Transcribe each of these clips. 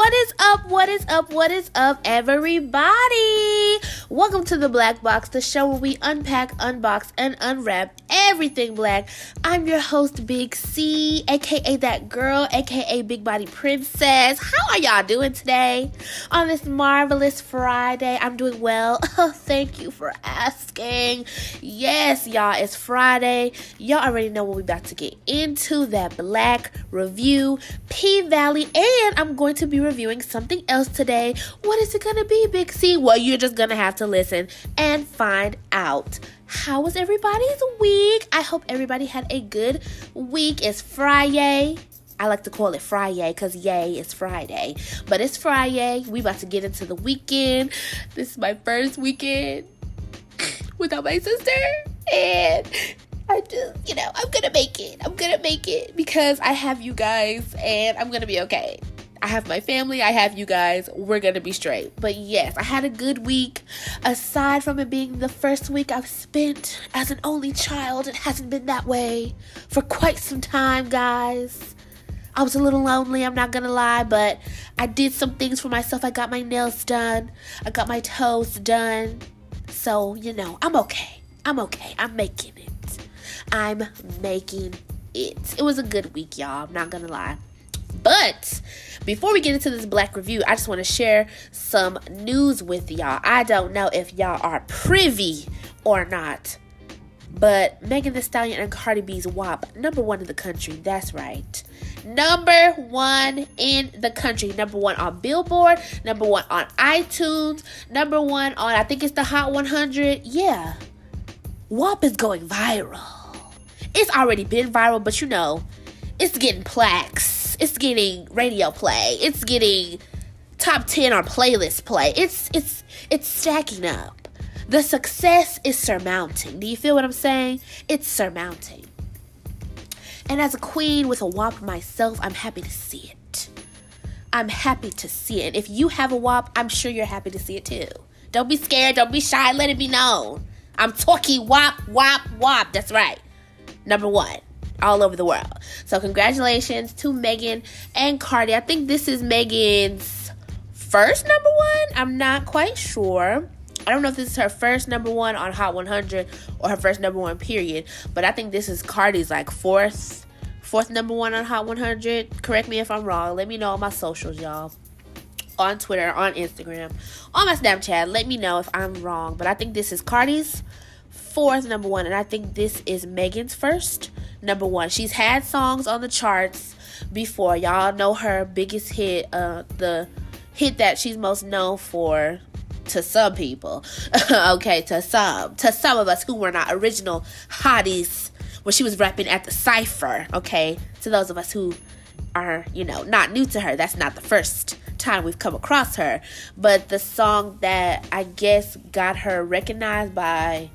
What is up? What is up? What is up, everybody? Welcome to the Black Box, the show where we unpack, unbox, and unwrap everything black. I'm your host, Big C, aka that girl, aka Big Body Princess. How are y'all doing today? On this marvelous Friday, I'm doing well. Oh, thank you for asking. Yes, y'all, it's Friday. Y'all already know what we're about to get into that black review, P Valley, and I'm going to be reviewing something else today. What is it gonna be, Big C? Well, you're just gonna have to listen and find out. How was everybody's week? I hope everybody had a good week. It's Friday. I like to call it Friday because yay, it's Friday. But it's Friday. We about to get into the weekend. This is my first weekend without my sister. And I just, you know, I'm gonna make it. I'm gonna make it because I have you guys and I'm gonna be okay. I have my family, I have you guys. We're gonna be straight. But yes, I had a good week. Aside from it being the first week I've spent as an only child, it hasn't been that way for quite some time, guys. I was a little lonely, I'm not gonna lie, but I did some things for myself. I got my nails done, I got my toes done. So, you know, I'm okay. I'm okay. I'm making it. I'm making it. It was a good week, y'all. I'm not gonna lie. But before we get into this black review, I just want to share some news with y'all. I don't know if y'all are privy or not, but Megan Thee Stallion and Cardi B's WAP, number one in the country. That's right. Number one in the country. Number one on Billboard. Number one on iTunes. Number one on, I think it's the Hot 100. Yeah. WAP is going viral. It's already been viral, but you know, it's getting plaques it's getting radio play. It's getting top 10 on playlist play. It's it's it's stacking up. The success is surmounting. Do you feel what I'm saying? It's surmounting. And as a queen with a WAP myself, I'm happy to see it. I'm happy to see it. If you have a WAP, I'm sure you're happy to see it too. Don't be scared, don't be shy, let it be known. I'm talking WAP, WAP, WAP. That's right. Number one all over the world. So congratulations to Megan and Cardi. I think this is Megan's first number one. I'm not quite sure. I don't know if this is her first number one on Hot 100 or her first number one period, but I think this is Cardi's like fourth fourth number one on Hot 100. Correct me if I'm wrong. Let me know on my socials, y'all. On Twitter, on Instagram, on my Snapchat. Let me know if I'm wrong, but I think this is Cardi's fourth number one, and I think this is Megan's first number one. She's had songs on the charts before. Y'all know her biggest hit, uh, the hit that she's most known for to some people. okay, to some. To some of us who were not original hotties when she was rapping at the Cypher. Okay, to those of us who are, you know, not new to her. That's not the first time we've come across her. But the song that I guess got her recognized by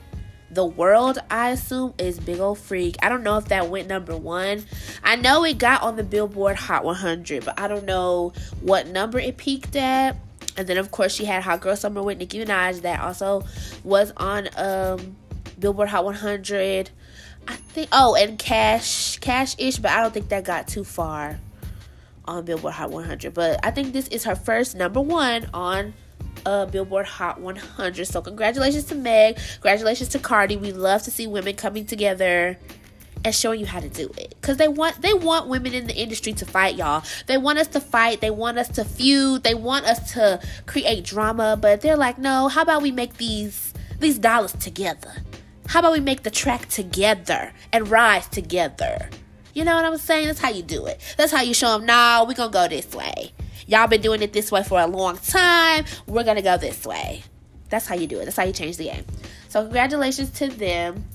the world, I assume, is Big Ol' Freak. I don't know if that went number one. I know it got on the Billboard Hot 100, but I don't know what number it peaked at. And then, of course, she had Hot Girl Summer with Nicki Minaj that also was on um, Billboard Hot 100. I think, oh, and Cash, Cash Ish, but I don't think that got too far on Billboard Hot 100. But I think this is her first number one on uh, Billboard Hot 100. So congratulations to Meg. Congratulations to Cardi. We love to see women coming together and showing you how to do it. Because they want they want women in the industry to fight y'all. They want us to fight. They want us to feud. They want us to create drama. But they're like no how about we make these these dollars together? How about we make the track together and rise together? You know what i'm saying? That's how you do it. That's how you show them nah we gonna go this way Y'all been doing it this way for a long time. We're going to go this way. That's how you do it. That's how you change the game. So, congratulations to them.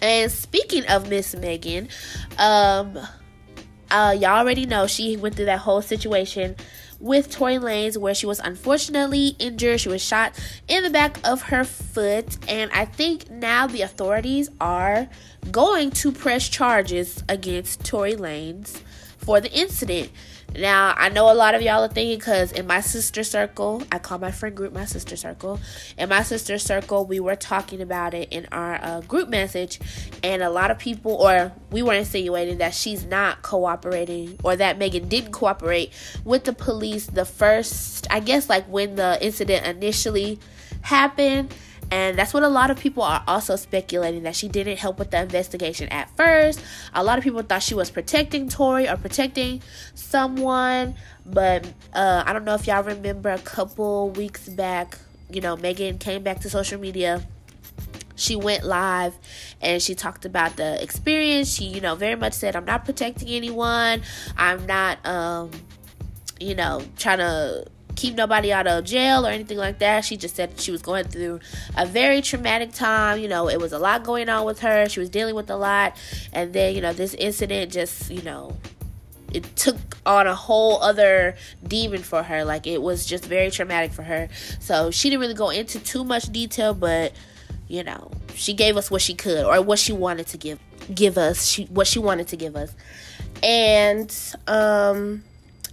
And speaking of Miss Megan, um, uh, y'all already know she went through that whole situation with Tory Lanez where she was unfortunately injured. She was shot in the back of her foot. And I think now the authorities are going to press charges against Tory Lanez for the incident. Now, I know a lot of y'all are thinking because in my sister circle, I call my friend group my sister circle. In my sister circle, we were talking about it in our uh, group message, and a lot of people, or we were insinuating that she's not cooperating, or that Megan didn't cooperate with the police the first, I guess, like when the incident initially happened. And that's what a lot of people are also speculating that she didn't help with the investigation at first. A lot of people thought she was protecting Tory or protecting someone. But uh, I don't know if y'all remember a couple weeks back, you know, Megan came back to social media. She went live and she talked about the experience. She, you know, very much said, I'm not protecting anyone. I'm not, um, you know, trying to keep nobody out of jail or anything like that. She just said she was going through a very traumatic time. You know, it was a lot going on with her. She was dealing with a lot. And then, you know, this incident just, you know, it took on a whole other demon for her. Like it was just very traumatic for her. So she didn't really go into too much detail, but you know, she gave us what she could or what she wanted to give give us. She what she wanted to give us. And um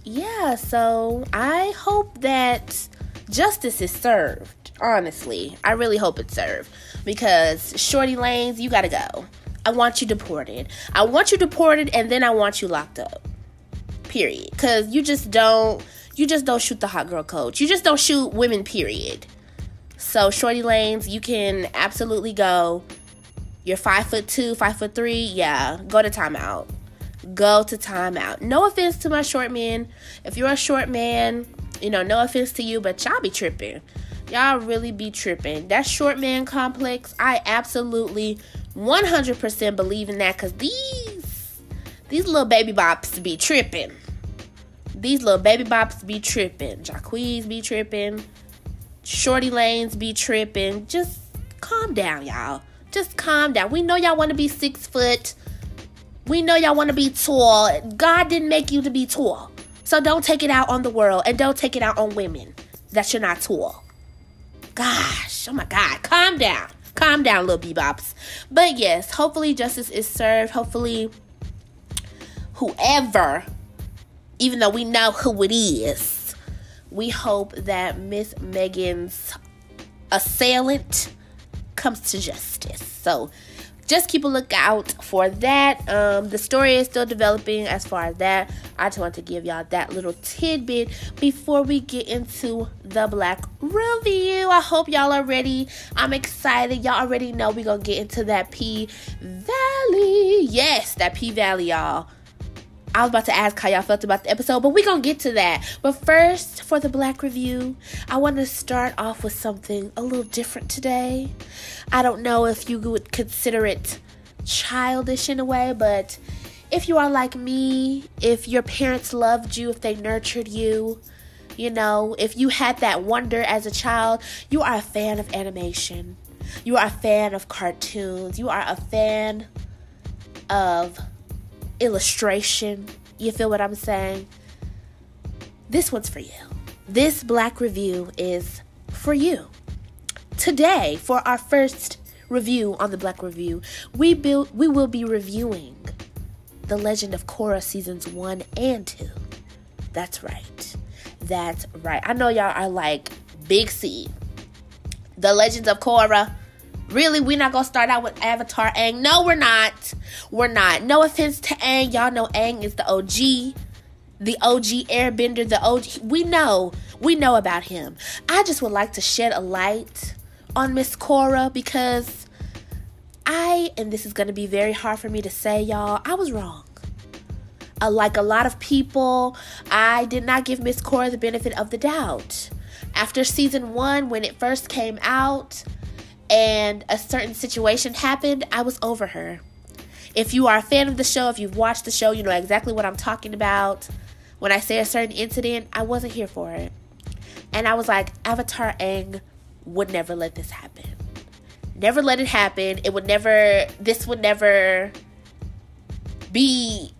yeah, so I hope that justice is served. Honestly, I really hope it's served because Shorty Lanes, you gotta go. I want you deported. I want you deported, and then I want you locked up. Period. Because you just don't. You just don't shoot the hot girl coach. You just don't shoot women. Period. So Shorty Lanes, you can absolutely go. You're five foot two, five foot three. Yeah, go to timeout go to timeout. No offense to my short men. If you're a short man, you know, no offense to you, but y'all be tripping. Y'all really be tripping. That short man complex, I absolutely 100% believe in that because these, these little baby bops be tripping. These little baby bops be tripping. Jacquees be tripping. Shorty lanes be tripping. Just calm down, y'all. Just calm down. We know y'all want to be six foot we know y'all want to be tall. God didn't make you to be tall. So don't take it out on the world and don't take it out on women that you're not tall. Gosh, oh my God, calm down. Calm down, little bebops. But yes, hopefully justice is served. Hopefully, whoever, even though we know who it is, we hope that Miss Megan's assailant comes to justice. So just keep a lookout for that. Um, the story is still developing as far as that. I just want to give y'all that little tidbit before we get into the black review. I hope y'all are ready. I'm excited. Y'all already know we're gonna get into that P Valley. Yes, that P Valley, y'all. I was about to ask how y'all felt about the episode, but we're gonna get to that. But first, for the black review, I want to start off with something a little different today. I don't know if you would consider it childish in a way, but if you are like me, if your parents loved you, if they nurtured you, you know, if you had that wonder as a child, you are a fan of animation. You are a fan of cartoons. You are a fan of illustration. You feel what I'm saying? This one's for you. This black review is for you. Today, for our first review on the Black Review, we build we will be reviewing The Legend of Korra seasons 1 and 2. That's right. That's right. I know y'all are like Big C. The Legends of Korra Really, we're not gonna start out with Avatar Aang. No, we're not. We're not. No offense to Aang. Y'all know Aang is the OG. The OG airbender, the OG. We know. We know about him. I just would like to shed a light on Miss Korra because I, and this is gonna be very hard for me to say, y'all, I was wrong. Uh, like a lot of people, I did not give Miss Korra the benefit of the doubt. After season one, when it first came out, and a certain situation happened, I was over her. If you are a fan of the show, if you've watched the show, you know exactly what I'm talking about. When I say a certain incident, I wasn't here for it. And I was like, Avatar Aang would never let this happen. Never let it happen. It would never, this would never be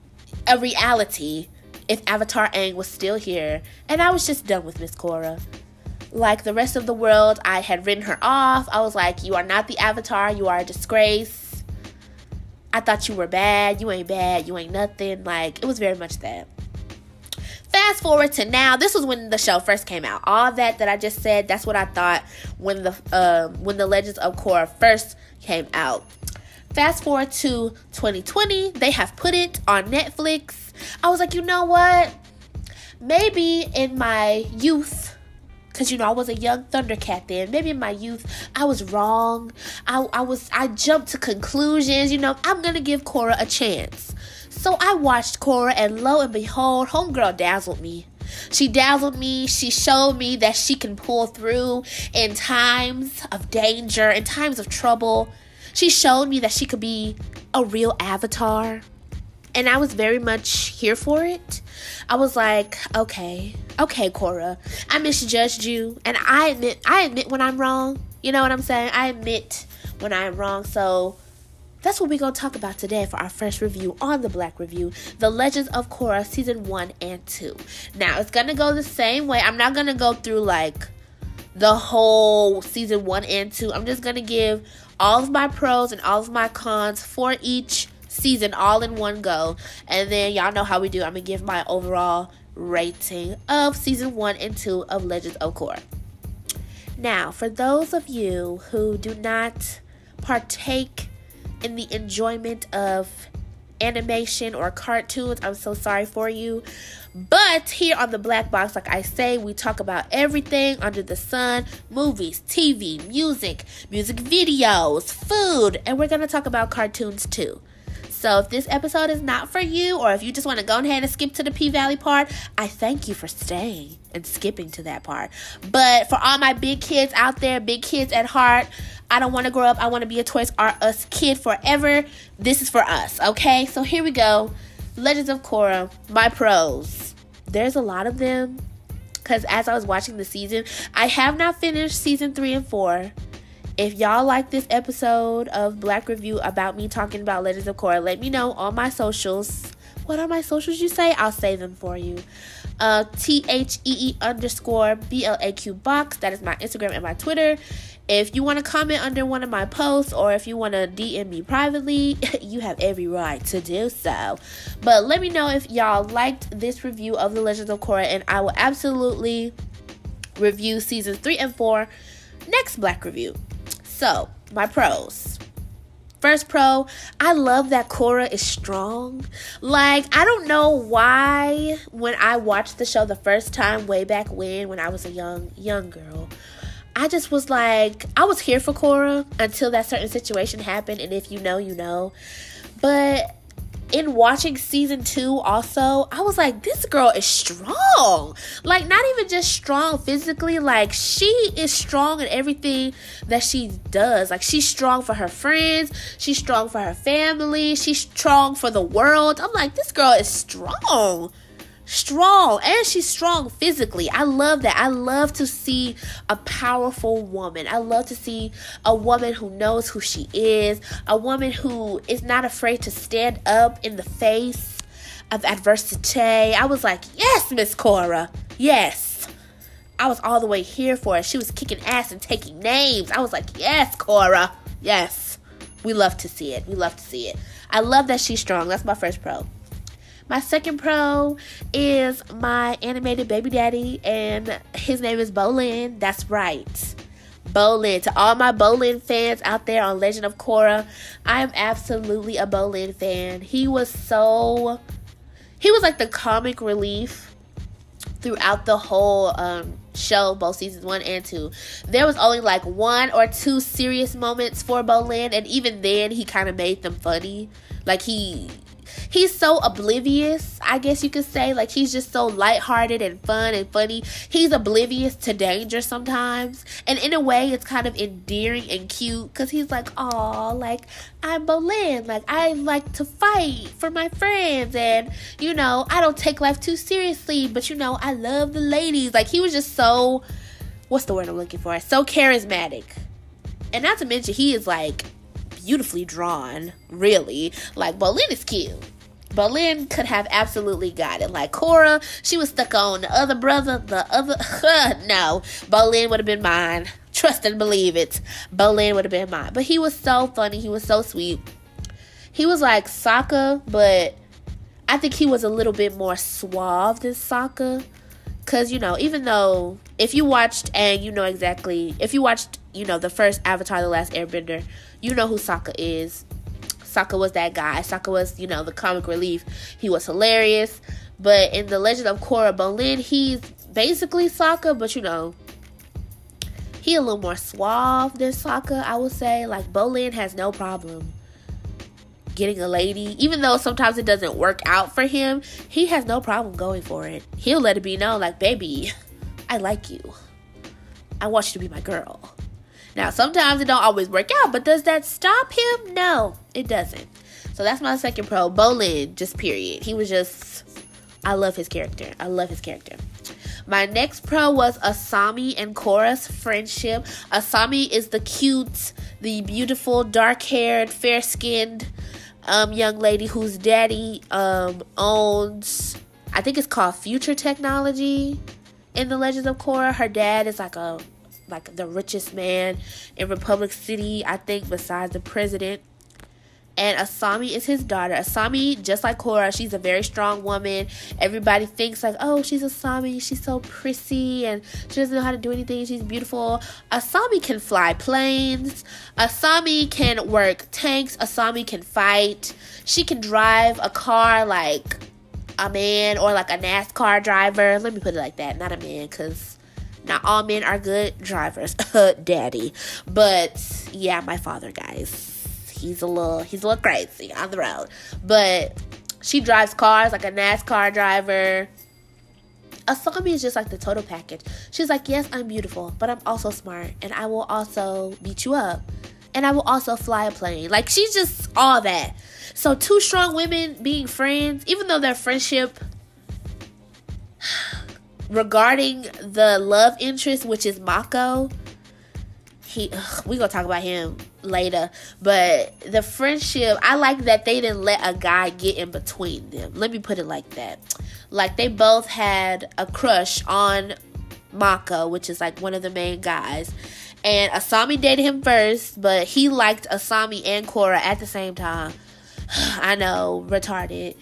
a reality if Avatar Aang was still here. And I was just done with Miss Korra like the rest of the world, I had written her off. I was like, You are not the avatar, you are a disgrace. I thought you were bad. You ain't bad. You ain't nothing. Like, it was very much that. Fast forward to now. This was when the show first came out. All that that I just said, that's what I thought when the uh, when the Legends of Korra first came out. Fast forward to 2020, they have put it on Netflix. I was like, you know what? Maybe in my youth, because you know I was a young Thundercat then. Maybe in my youth I was wrong. I, I was I jumped to conclusions. You know I'm gonna give Korra a chance. So I watched Korra, and lo and behold, homegirl dazzled me. She dazzled me. She showed me that she can pull through in times of danger, in times of trouble. She showed me that she could be a real avatar. And I was very much here for it. I was like, okay, okay, Korra, I misjudged you, and I admit, I admit when I'm wrong. You know what I'm saying? I admit when I'm wrong. So that's what we're gonna talk about today for our first review on the Black Review, The Legends of Korra, season one and two. Now it's gonna go the same way. I'm not gonna go through like the whole season one and two. I'm just gonna give all of my pros and all of my cons for each season all in one go. And then y'all know how we do. I'm gonna give my overall rating of season one and two of Legends of Korra. Now, for those of you who do not partake in the enjoyment of animation or cartoons, I'm so sorry for you. But here on the Black Box, like I say, we talk about everything under the sun movies, TV, music, music videos, food, and we're going to talk about cartoons too. So if this episode is not for you, or if you just want to go ahead and skip to the P Valley part, I thank you for staying and skipping to that part. But for all my big kids out there, big kids at heart, I don't want to grow up. I want to be a Toys R Us kid forever. This is for us, okay? So here we go. Legends of Korra, my pros. There's a lot of them because as I was watching the season, I have not finished season three and four. If y'all like this episode of Black Review about me talking about Legends of Korra, let me know on my socials. What are my socials you say? I'll say them for you. Uh, T H E E underscore B L A Q box. That is my Instagram and my Twitter. If you want to comment under one of my posts or if you want to DM me privately, you have every right to do so. But let me know if y'all liked this review of The Legends of Korra, and I will absolutely review seasons three and four next Black Review. So, my pros. First pro, I love that Korra is strong. Like, I don't know why when I watched the show the first time way back when when I was a young young girl, I just was like, I was here for Korra until that certain situation happened and if you know, you know. But in watching season two also i was like this girl is strong. Like not even just strong physically like she is strong in everything that she does. Like she's strong for her friends she's strong for her family she's strong for the world. I'm like this girl is strong strong and she's strong physically. I love that. I love to see a powerful woman. I love to see a woman who knows who she is, a woman who is not afraid to stand up in the face of adversity. I was like, "Yes, Miss Korra. Yes." I was all the way here for it. She was kicking ass and taking names. I was like, "Yes, Korra. Yes." We love to see it. We love to see it. I love that she's strong. That's my first pro. My second pro is my animated baby daddy, and his name is Bolin. That's right. Bolin. To all my Bolin fans out there on Legend of Korra, I am absolutely a Bolin fan. He was so. He was like the comic relief throughout the whole um, show, both seasons one and two. There was only like one or two serious moments for Bolin, and even then, he kind of made them funny. Like he he's so oblivious, I guess you could say. Like he's just so lighthearted and fun and funny. He's oblivious to danger sometimes. And in a way it's kind of endearing and cute because he's like, oh, like I'm Bolin. Like I like to fight for my friends and you know, I don't take life too seriously, but you know, I love the ladies. Like he was just so what's the word I'm looking for? So charismatic. And not to mention he is like beautifully drawn, really. Like Bolin is cute. Bolin could have absolutely got it. Like Korra, she was stuck on the other brother, the other. no, Bolin would have been mine. Trust and believe it. Bolin would have been mine. But he was so funny. He was so sweet. he was like Sokka, but I think he was a little bit more suave than Sokka. Cause you know, even though if you watched and you know exactly if you watched, you know, the first Avatar the Last Airbender, you know who Sokka is. Sokka was that guy. Sokka was, you know, the comic relief. He was hilarious. But in the Legend of Korra Bolin, he's basically Sokka, but you know, he a little more suave than Sokka, I would say. Like Bolin has no problem getting a lady, even though sometimes it doesn't work out for him. He has no problem going for it. He'll let it be known, like, baby, I like you. I want you to be my girl. Now, sometimes it don't always work out, but does that stop him? No, it doesn't. So that's my second pro. Bolin, just period. He was just, I love his character. I love his character. My next pro was Asami and Korra's friendship. Asami is the cute, the beautiful, dark haired, fair skinned um, young lady whose daddy um, owns, I think it's called Future Technology in the Legends of Korra. Her dad is like a like the richest man in Republic City, I think, besides the president. And Asami is his daughter. Asami, just like Korra, she's a very strong woman. Everybody thinks like, oh, she's Asami. She's so prissy and she doesn't know how to do anything. She's beautiful. Asami can fly planes. Asami can work tanks. Asami can fight. She can drive a car like a man or like a NASCAR driver. Let me put it like that. Not a man, because not all men are good drivers, daddy. But yeah, my father, guys. He's a little he's a little crazy on the road. But she drives cars like a NASCAR driver. Asami is just like the total package. She's like, Yes, I'm beautiful, but I'm also smart, and I will also beat you up. And I will also fly a plane. Like she's just all that. So two strong women being friends, even though their friendship regarding the love interest, which is Mako, he ugh, we gonna talk about him later. But the friendship, I like that they didn't let a guy get in between them. Let me put it like that. Like they both had a crush on Mako, which is like one of the main guys. And Asami dated him first, but he liked Asami and Korra at the same time. I know, retarded.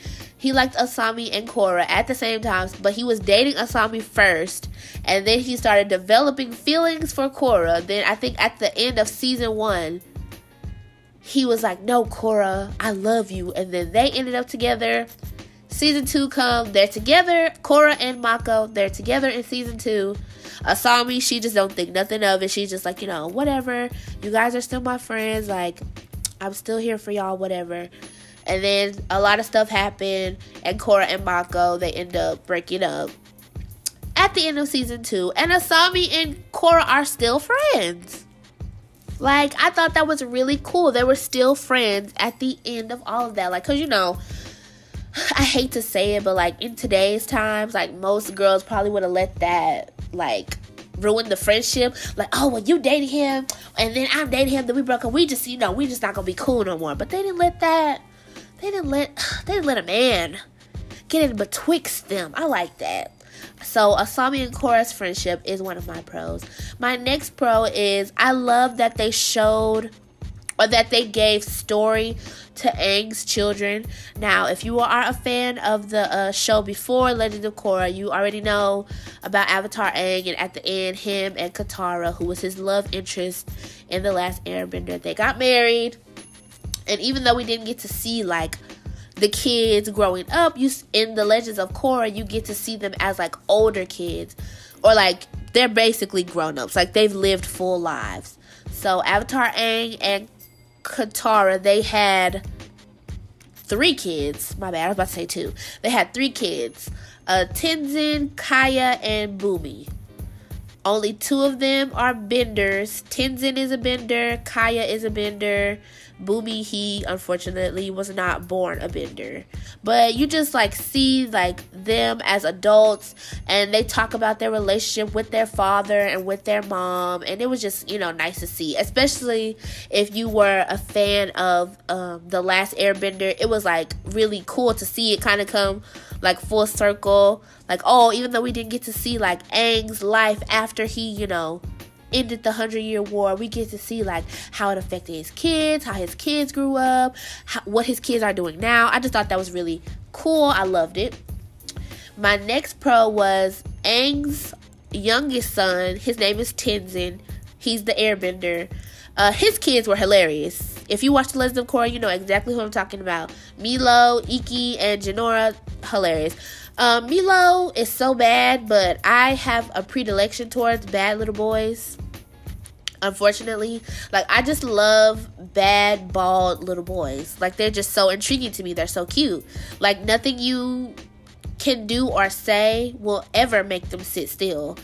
He liked Asami and Korra at the same time, but he was dating Asami first, and then he started developing feelings for Korra. Then I think at the end of season one, he was like, "No, Korra, I love you," and then they ended up together. Season two come, they're together. Korra and Mako, they're together in season two. Asami, she just don't think nothing of it. She's just like, you know, whatever. You guys are still my friends. Like, I'm still here for y'all, whatever. And then a lot of stuff happened, and Korra and Mako they end up breaking up at the end of season two. And Asami and Korra are still friends. Like I thought that was really cool. They were still friends at the end of all of that. Like, cause you know, I hate to say it, but like in today's times, like most girls probably would have let that like ruin the friendship. Like, oh, well, you dated him, and then I'm dating him, then we broke up. We just, you know, we just not gonna be cool no more. But they didn't let that they didn't let they didn't let a man get in betwixt them. I like that. So Asami and Korra's friendship is one of my pros. My next pro is I love that they showed or that they gave story to Aang's children. Now, if you are a fan of the uh, show before Legend of Korra, you already know about Avatar Aang, and at the end, him and Katara, who was his love interest in the last Airbender, they got married. And even though we didn't get to see like the kids growing up, you in the Legends of Korra, you get to see them as like older kids or like they're basically grown-ups. Like they've lived full lives. So Avatar Aang and Katara, they had three kids. My bad, I was about to say two. They had three kids. Uh Tenzin, Kya, and Bumi. Only two of them are benders. Tenzin is a bender, Kya is a bender, Bumi, he unfortunately was not born a bender. But you just like see like them as adults and they talk about their relationship with their father and with their mom and it was just, you know, nice to see. Especially if you were a fan of um, The Last Airbender. It was like really cool to see it kind of come like full circle. Like, oh, even though we didn't get to see like Aang's life after he, you know, ended the Hundred Year War, we get to see like how it affected his kids, how his kids grew up, how, what his kids are doing now. I just thought that was really cool. I loved it. My next pro was Aang's youngest son. His name is Tenzin. He's the Airbender. Uh, his kids were hilarious. If you watch The Legend of Korra, you know exactly who I'm talking about. Meelo, Ikki, and Jinora, hilarious. Um, Meelo is so bad, but I have a predilection towards bad little boys. Unfortunately, like I just love bad, bald little boys. Like they're just so intriguing to me. They're so cute. Like nothing you can do or say will ever make them sit still.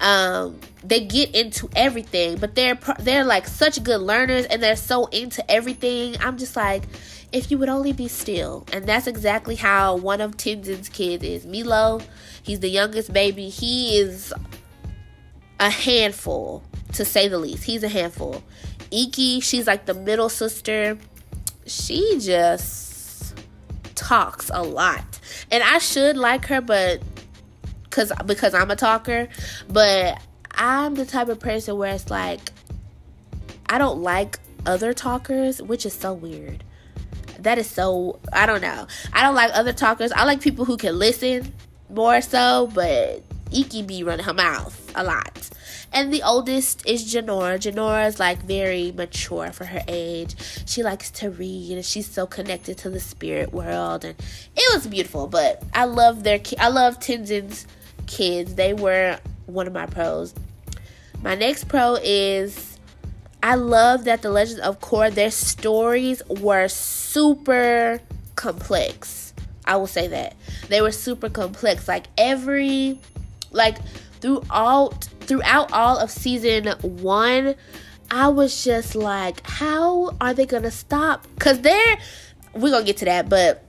Um, they get into everything, but they're they're like such good learners and they're so into everything. I'm just like, if you would only be still. And that's exactly how one of Tenzin's kids is. Meelo, he's the youngest baby. He is a handful, to say the least. He's a handful. Ikki, she's like the middle sister. She just talks a lot. And I should like her, but cause because I'm a talker, but I'm the type of person where it's like I don't like other talkers, which is so weird that is so I don't know. I don't like other talkers. I like people who can listen more so, but Ikki be running her mouth a lot. And the oldest is Jinora. Jinora is like very mature for her age. She likes to read and she's so connected to the spirit world and it was beautiful. But I love their I love Tenzin's kids. They were one of my pros. My next pro is I love that the Legends of Korra, their stories were super complex. I will say that. They were super complex. Like every like throughout throughout all of season 1, I was just like, how are they going to stop? Cuz they're we're going to get to that, but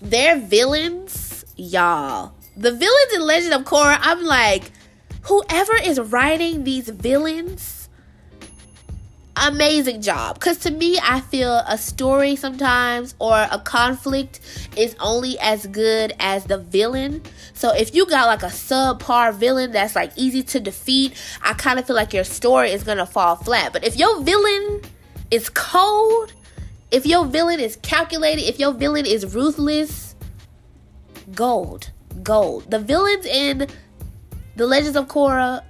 their villains, y'all. The villains in Legend of Korra, I'm like whoever is writing these villains amazing job. Because to me i feel a story sometimes or a conflict is only as good as the villain. So if you got like a subpar villain that's like easy to defeat i kind of feel like your story is gonna fall flat. But if your villain is cold if your villain is calculated if your villain is ruthless gold gold. The villains in the legends of korra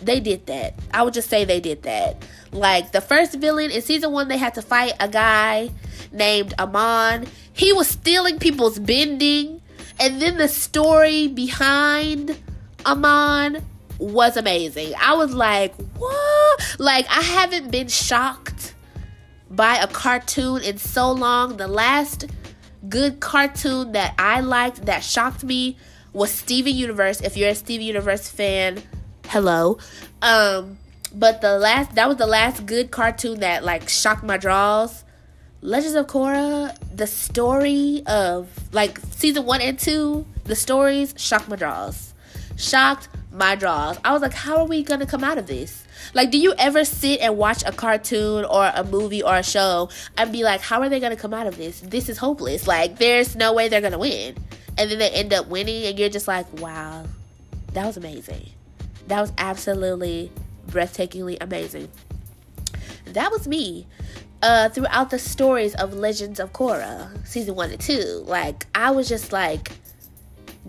they did that i would just say they did that like the first villain in season one, they had to fight a guy named Amon. He was stealing people's bending. And then the story behind Amon was amazing. I was like, what? Like, I haven't been shocked by a cartoon in so long. The last good cartoon that I liked that shocked me was Steven Universe. If you're a Steven Universe fan, hello. Um, but the last that was the last good cartoon that like shocked my draws. Legends of Korra, the story of like season one and two, the stories shocked my draws. Shocked my draws. I was like, how are we gonna come out of this? Like, do you ever sit and watch a cartoon or a movie or a show and be like, how are they gonna come out of this? This is hopeless. Like, there's no way they're gonna win. And then they end up winning, and you're just like, wow, that was amazing. That was absolutely breathtakingly amazing. That was me. Uh, throughout the stories of Legends of Korra, season one and two, like I was just like,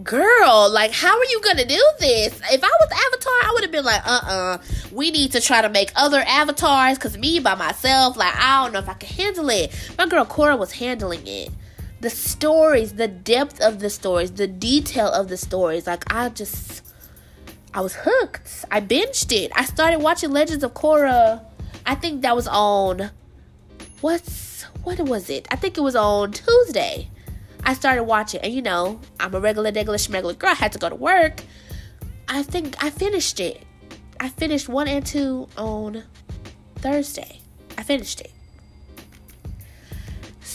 girl, like how are you gonna do this? If I was Avatar, I would have been like, uh uh we need to try to make other avatars because me by myself, like I don't know if I can handle it. My girl Korra was handling it. The stories, the depth of the stories, the detail of the stories, like I just I was hooked. I binged it. I started watching Legends of Korra. I think that was on what's what was it? I think it was on Tuesday. I started watching, and you know, I'm a regular, regular, schmegular girl. I had to go to work. I think I finished it. I finished one and two on Thursday. I finished it.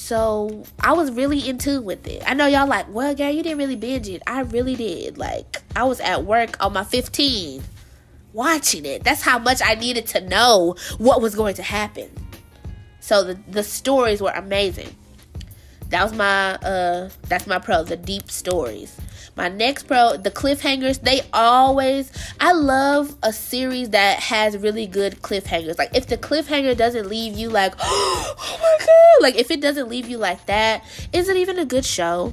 So I was really in tune with it. I know y'all like, well, girl, you didn't really binge it. I really did. Like, I was at work on my 15 watching it. That's how much I needed to know what was going to happen. So the the stories were amazing. That was my uh that's my pro, the deep stories. My next pro, the cliffhangers, they always, I love a series that has really good cliffhangers. Like, if the cliffhanger doesn't leave you like, oh my god, like, if it doesn't leave you like that, is it even a good show?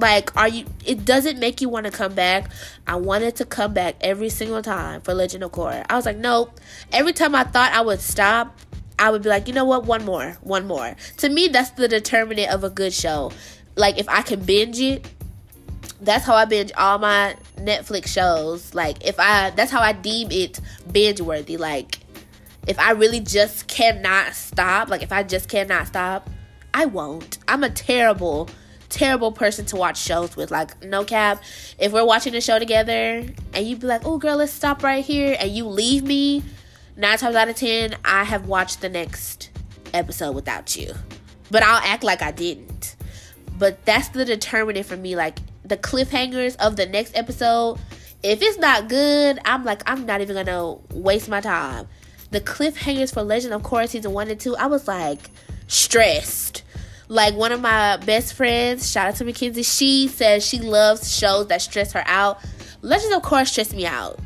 Like, are you, it doesn't make you want to come back. I wanted to come back every single time for Legend of Korra. I was like, nope. Every time I thought I would stop, I would be like, you know what, one more, one more. To me, that's the determinant of a good show. Like, if I can binge it, that's how I binge all my Netflix shows. Like if I that's how I deem it binge worthy. Like if I really just cannot stop, like if I just cannot stop, I won't. I'm a terrible terrible person to watch shows with. Like no cap, if we're watching a show together and you be like, "Oh girl, let's stop right here," and you leave me, 9 times out of 10, I have watched the next episode without you. But I'll act like I didn't. But that's the determinant for me like the cliffhangers of the next episode, if it's not good, I'm like, I'm not even gonna waste my time. The cliffhangers for Legend of Korra season one and two, I was like stressed. Like one of my best friends, shout out to Mackenzie, she says she loves shows that stress her out. Legend of Korra stressed me out.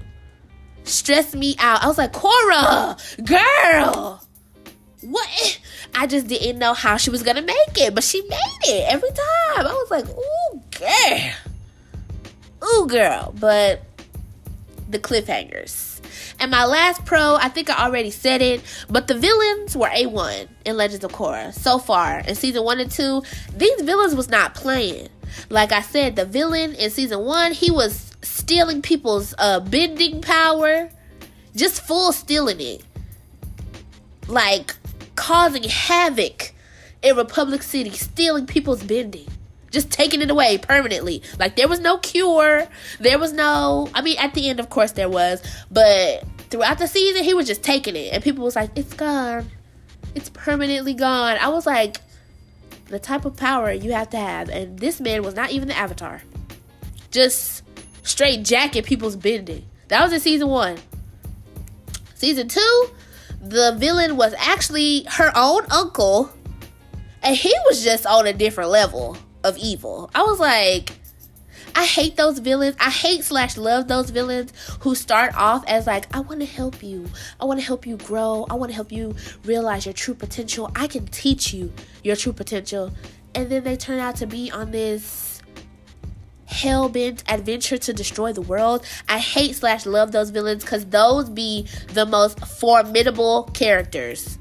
Stressed me out. I was like, Korra, girl, what? I just didn't know how she was gonna make it, but she made it every time. I was like, ooh, girl. Ooh, girl. But the cliffhangers. And my last pro, I think I already said it, but the villains were A1 in Legends of Korra so far. In season 1 and 2, these villains was not playing. Like I said, the villain in season 1, he was stealing people's uh, bending power. Just full stealing it. Like causing havoc in Republic City, stealing people's bending. Just taking it away permanently. Like there was no cure. There was no I mean at the end of course there was, but throughout the season he was just taking it and people was like, It's gone. It's permanently gone. I was like, the type of power you have to have, and this man was not even the avatar. Just straight jacket people's bending. That was in season one. Season two, the villain was actually her own uncle, and he was just on a different level of evil. I was like, I hate those villains. I hate slash love those villains who start off as like, I want to help you. I want to help you grow. I want to help you realize your true potential. I can teach you your true potential. And then they turn out to be on this hell bent adventure to destroy the world. I hate slash love those villains because those be the most formidable characters.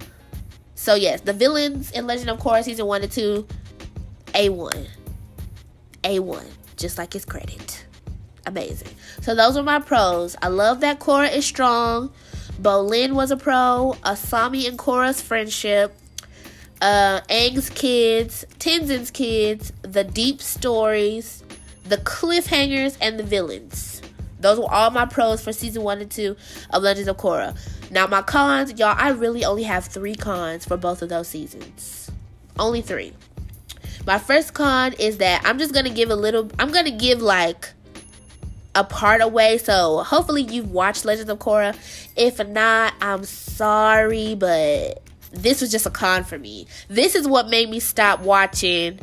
So yes, the villains in Legend of Korra season one and two, A one, A one, just like his credit. Amazing. So those are my pros. I love that Korra is strong. Bolin was a pro. Asami and Korra's friendship. Uh, Aang's kids, Tenzin's kids, the deep stories, the cliffhangers, and the villains. Those were all my pros for season one and two of Legends of Korra. Now, my cons, y'all, I really only have three cons for both of those seasons. Only three. My first con is that I'm just gonna give a little, I'm gonna give like a part away. So hopefully you've watched Legends of Korra. If not, I'm sorry, but this was just a con for me. This is what made me stop watching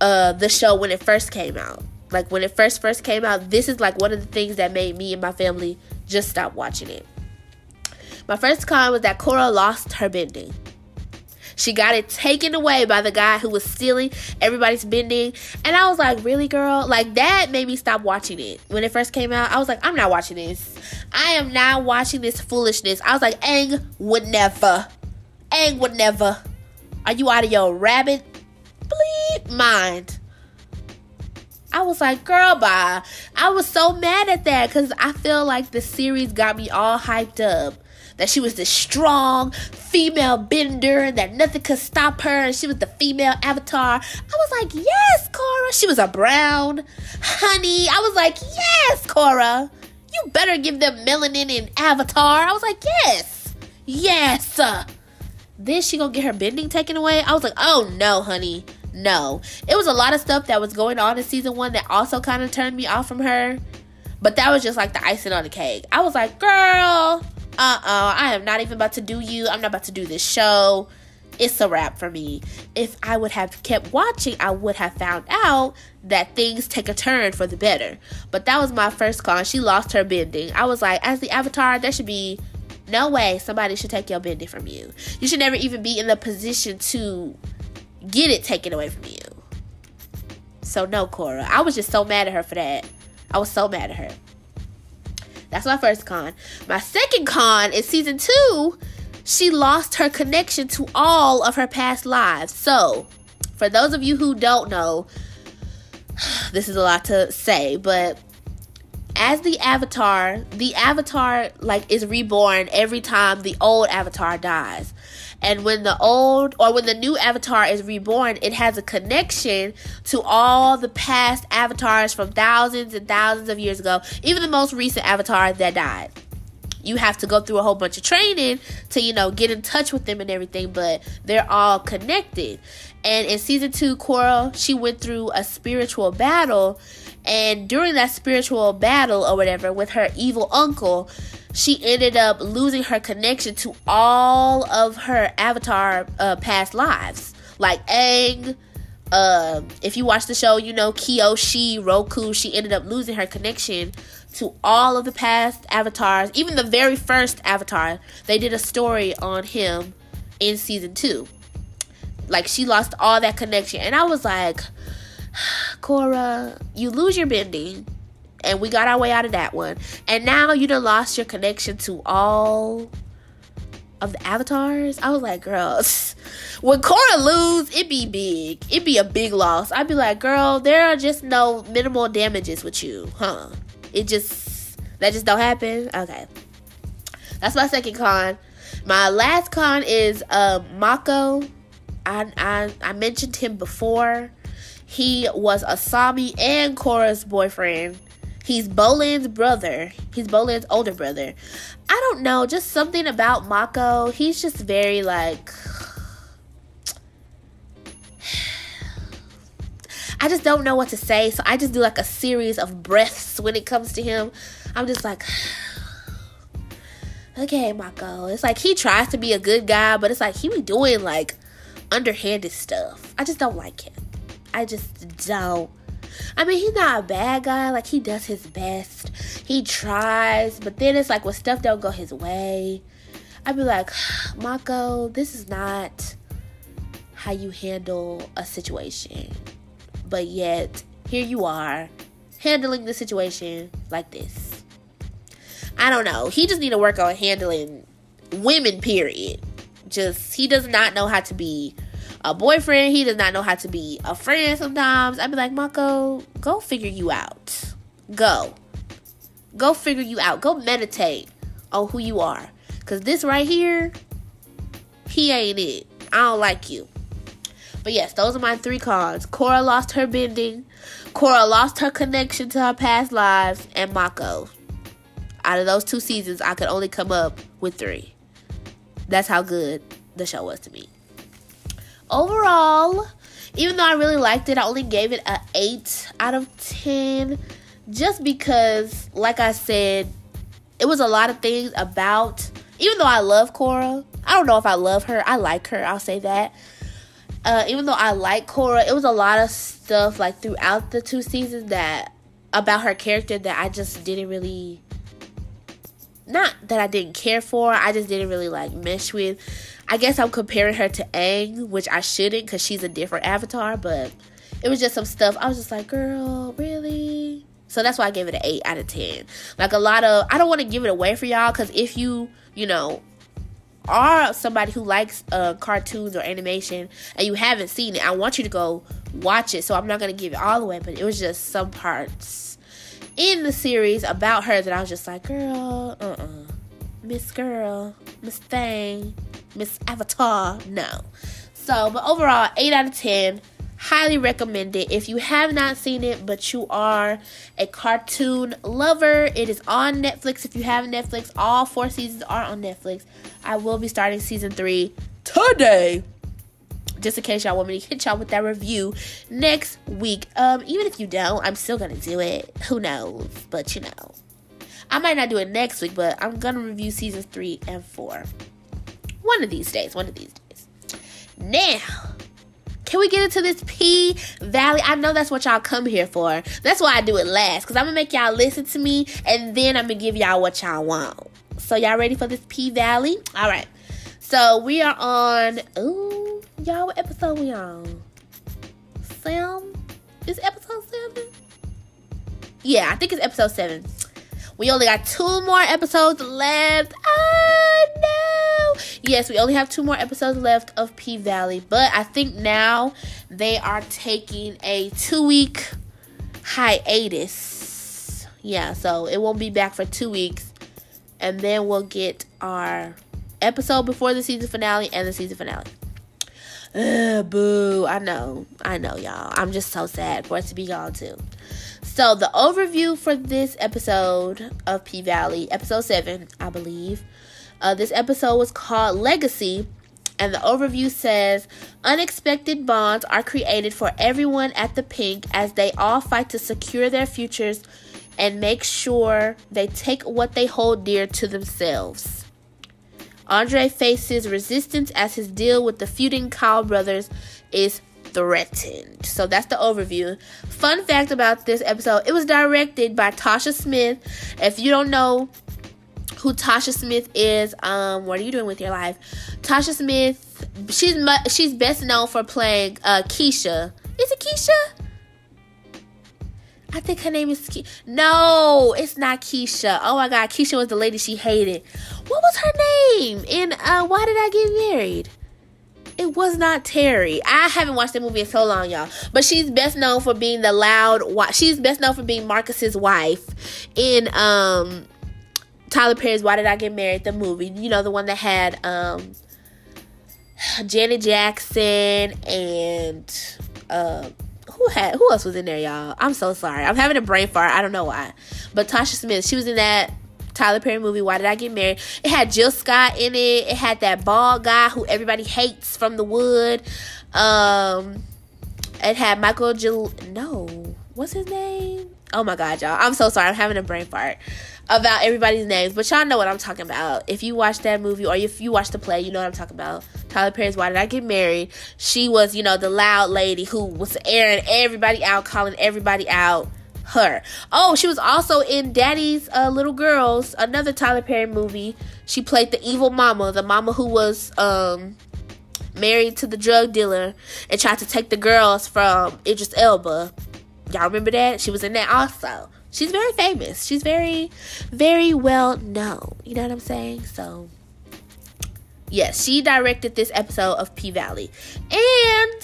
uh the show when it first came out. Like when it first first came out, this is like one of the things that made me and my family just stop watching it. My first con was that Korra lost her bending. She got it taken away by the guy who was stealing everybody's bending. And I was like, really, girl? Like, that made me stop watching it. When it first came out, I was like, I'm not watching this. I am not watching this foolishness. I was like, Aang would never. Aang would never. Are you out of your rabbit mind. I was like, girl, bye. I was so mad at that because I feel like the series got me all hyped up. That she was this strong female bender, and that nothing could stop her, and she was the female avatar. I was like, yes, Korra. She was a brown honey. I was like, yes, Korra. You better give them melanin in Avatar. I was like, yes, yes. Then she gonna get her bending taken away. I was like, oh no, honey. No. It was a lot of stuff that was going on in season one that also kind of turned me off from her. But that was just like the icing on the cake. I was like, girl, uh uh I am not even about to do you. I'm not about to do this show. it's a wrap for me. If I would have kept watching, I would have found out that things take a turn for the better. But that was my first con. She lost her bending. I was like, as the avatar, there should be no way somebody should take your bending from you. You should never even be in the position to get it taken away from you. So no, Korra. I was just so mad at her for that. I was so mad at her. That's my first con. My second con is season two she lost her connection to all of her past lives. So, for those of you who don't know, this is a lot to say, but as the avatar, the avatar like is reborn every time the old avatar dies. And when the old or when the new avatar is reborn, it has a connection to all the past avatars from thousands and thousands of years ago, even the most recent avatar that died. You have to go through a whole bunch of training to you know get in touch with them and everything but they're all connected. And in season two Korra she went through a spiritual battle. And during that spiritual battle or whatever with her evil uncle she ended up losing her connection to all of her avatar uh, past lives like Aang, uh, if you watch the show, you know Kyoshi, Roku, she ended up losing her connection to all of the past avatars, even the very first avatar. They did a story on him in season two. Like she lost all that connection, and I was like, Korra, you lose your bending, and we got our way out of that one, and now you done lost your connection to all of the avatars. I was like, girls, when Korra lose, it be big. It be a big loss. I'd be like, girl, there are just no minimal damages with you, huh? It just that just don't happen. Okay, that's my second con. My last con is uh, Mako. I, I I mentioned him before. He was Asami and Korra's boyfriend. He's Bolin's brother. He's Bolin's older brother. I don't know, just something about Mako. He's just very like I just don't know what to say. So I just do like a series of breaths when it comes to him. I'm just like, okay, Mako. It's like he tries to be a good guy, but it's like he be doing like underhanded stuff. I just don't like him. I just don't. I mean, he's not a bad guy. Like he does his best. He tries, but then it's like when stuff don't go his way, I'd be like, Mako, this is not how you handle a situation but yet here you are handling the situation like this. I don't know. He just need to work on handling women period. Just he does not know how to be a boyfriend. He does not know how to be a friend sometimes. I'd be like, Mako, go figure you out. Go. Go figure you out. Go meditate on who you are. Cause this right here, he ain't it. I don't like you. But yes, those are my three cards. Korra lost her bending. Korra lost her connection to her past lives. And Mako. Out of those two seasons, I could only come up with three. That's how good the show was to me. Overall, even though I really liked it, I only gave it a 8 out of 10. Just because, like I said, it was a lot of things about, even though I love Korra, I don't know if I love her, I like her, I'll say that uh, even though I like Korra, it was a lot of stuff like throughout the two seasons that about her character that I just didn't really not that I didn't care for, I just didn't really like mesh with. I guess I'm comparing her to Aang, which I shouldn't because she's a different avatar, but it was just some stuff. I was just like, girl, really? So that's why I gave it an 8 out of 10. Like a lot of, I don't want to give it away for y'all because if you, you know, are somebody who likes uh, cartoons or animation and you haven't seen it, I want you to go watch it. So I'm not gonna give it all the way, but it was just some parts in the series about her that I was just like, girl, uh, uh-uh. Miss Girl, Miss Thing, Miss Avatar, no. So, but overall, eight out of ten. Highly recommend it. If you have not seen it, but you are a cartoon lover, it is on Netflix. If you have Netflix, all four seasons are on Netflix. I will be starting season three today. Just in case y'all want me to hit y'all with that review next week. Um, even if you don't, I'm still gonna do it. Who knows? But you know. I might not do it next week, but I'm gonna review seasons three and four. One of these days, one of these days. Now, can we get into this P Valley? I know that's what y'all come here for. That's why I do it last. Because I'm to make y'all listen to me. And then I'm to give y'all what y'all want. So, y'all ready for this P Valley? All right. So, we are on. Ooh, y'all, what episode we on? Sam? Is episode 7? Yeah, I think it's episode 7. We only got two more episodes left. Oh no! Yes, we only have two more episodes left of P Valley, but I think now they are taking a two week hiatus. Yeah, so it won't be back for two weeks, and then we'll get our episode before the season finale and the season finale. Ugh, boo. I know. I know, y'all. I'm just so sad for it to be gone, too. So, the overview for this episode of P Valley, episode 7, I believe. Uh, this episode was called Legacy, and the overview says unexpected bonds are created for everyone at the pink as they all fight to secure their futures and make sure they take what they hold dear to themselves. Andre faces resistance as his deal with the feuding Kyle brothers is threatened. So that's the overview. Fun fact about this episode it was directed by Tasha Smith. If you don't know who Tasha Smith is, um, what are you doing with your life? Tasha Smith, she's she's best known for playing uh, Keisha. Is it Keisha? I think her name is Ke- No, it's not Keisha. Oh my god, Keisha was the lady she hated. What was her name? And uh, why did I get married? It was not Terry. I haven't watched that movie in so long, y'all. But she's best known for being the loud. She's best known for being Marcus's wife in um Tyler Perry's "Why Did I Get Married?" the movie. You know the one that had um Janet Jackson and uh who had who else was in there, y'all? I'm so sorry. I'm having a brain fart. I don't know why. But Tasha Smith, she was in that Tyler Perry movie, Why Did I Get Married? It had Jill Scott in it. It had that bald guy who everybody hates from the wood. Um, it had Michael Jill. No, what's his name? Oh my god, y'all. I'm so sorry. I'm having a brain fart about everybody's names, but y'all know what I'm talking about. If you watch that movie or if you watch the play, you know what I'm talking about. Tyler Perry's Why Did I Get Married? She was, you know, the loud lady who was airing everybody out, calling everybody out her. Oh, she was also in Daddy's uh, Little Girls, another Tyler Perry movie. She played the evil mama, the mama who was um, married to the drug dealer and tried to take the girls from Idris Elba. Y'all remember that? She was in that also. She's very famous. She's very, very well known. You know what I'm saying? So, yes, she directed this episode of P Valley. And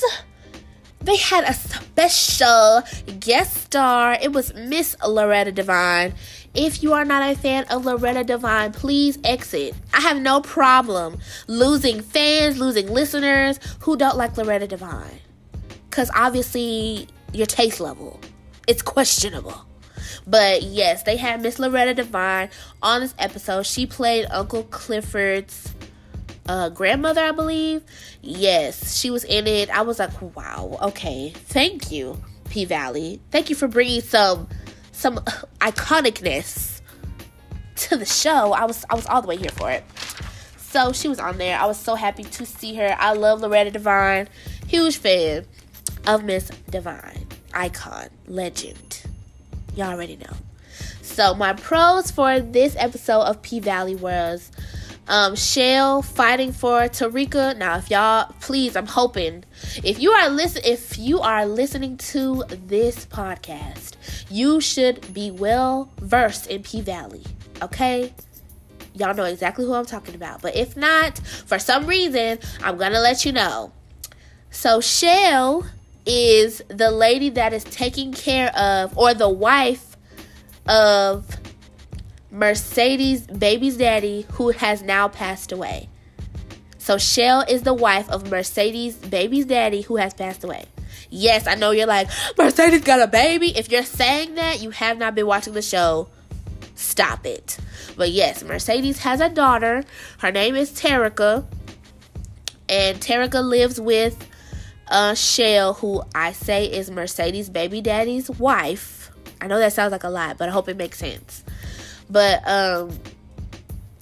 they had a special guest star. It was Miss Loretta Devine. If you are not a fan of Loretta Devine, please exit. I have no problem losing fans, losing listeners who don't like Loretta Devine. Because obviously, your taste level, it's questionable. But yes, they had Miss Loretta Devine on this episode. She played Uncle Clifford's uh, grandmother, I believe. Yes, she was in it. I was like, wow, okay, thank you, P Valley. Thank you for bringing some some iconicness to the show. I was I was all the way here for it. So she was on there. I was so happy to see her. I love Loretta Devine. Huge fan of Miss Devine. Icon, legend. Y'all already know. So my pros for this episode of P Valley was um, Shell fighting for Terica. Now, if y'all, please, I'm hoping if you are listen, if you are listening to this podcast, you should be well versed in P Valley. Okay, y'all know exactly who I'm talking about. But if not, for some reason, I'm gonna let you know. So Shell is the lady that is taking care of, or the wife of Mercedes' baby's daddy, who has now passed away. So Shell is the wife of Mercedes' baby's daddy, who has passed away. Yes, I know you're like, Mercedes got a baby. If you're saying that, you have not been watching the show. Stop it. But yes, Mercedes has a daughter. Her name is Terica. And Terica lives with uh, Shell, who I say is Mercedes' baby daddy's wife. I know that sounds like a lot, but I hope it makes sense. But um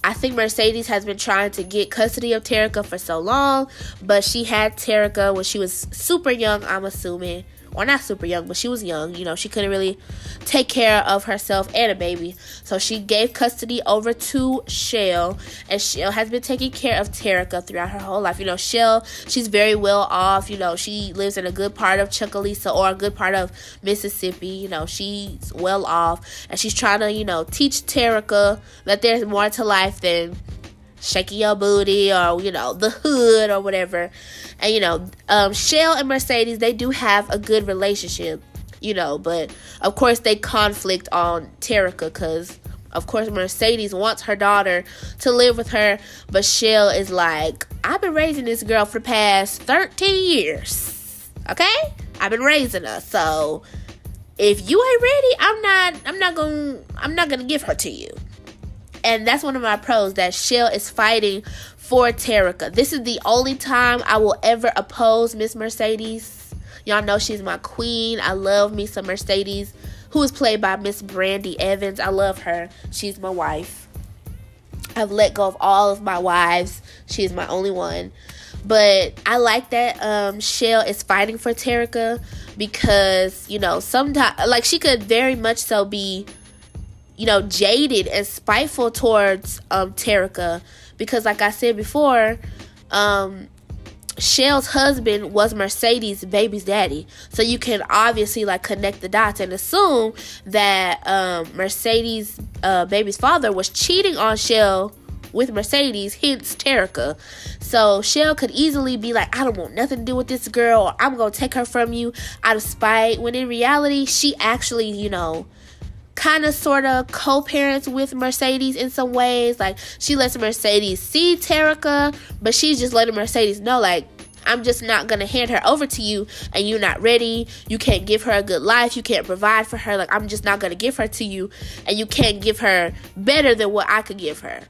I think Mercedes has been trying to get custody of Terica for so long, but she had Terica when she was super young, I'm assuming or not super young, but she was young. You know, she couldn't really take care of herself and a baby. So she gave custody over to Shell, and Shell has been taking care of Terica throughout her whole life. You know, Shell, she's very well off. You know, she lives in a good part of Chucalissa or a good part of Mississippi. You know, she's well off, and she's trying to, you know, teach Terica that there's more to life than shaking your booty or you know the hood or whatever. And you know um, shell and mercedes they do have a good relationship you know but of course they conflict on terica because of course mercedes wants her daughter to live with her but shell is like i've been raising this girl for the past 13 years okay? I've been raising her so if you ain't ready i'm not i'm not gonna i'm not gonna give her to you and that's one of my pros that Shell is fighting for Terica. This is the only time I will ever oppose Miss Mercedes. Y'all know she's my queen. I love me some Mercedes, who is played by Miss Brandee Evans. I love her. She's my wife. I've let go of all of my wives. She is my only one. But I like that um, Shell is fighting for Terica because, you know, sometimes, like, she could very much so be you know, jaded and spiteful towards um Terica because like I said before, um Shell's husband was Mercedes' baby's daddy. So you can obviously like connect the dots and assume that um, Mercedes' uh, baby's father was cheating on Shell with Mercedes, hence Terica. So Shell could easily be like, I don't want nothing to do with this girl, or I'm gonna take her from you out of spite. When in reality, she actually, you know, kind of sort of co-parents with Mercedes in some ways. Like she lets Mercedes see Terica, but she's just letting Mercedes know like I'm just not gonna hand her over to you and you're not ready. You can't give her a good life. You can't provide for her. Like I'm just not gonna give her to you and you can't give her better than what I could give her.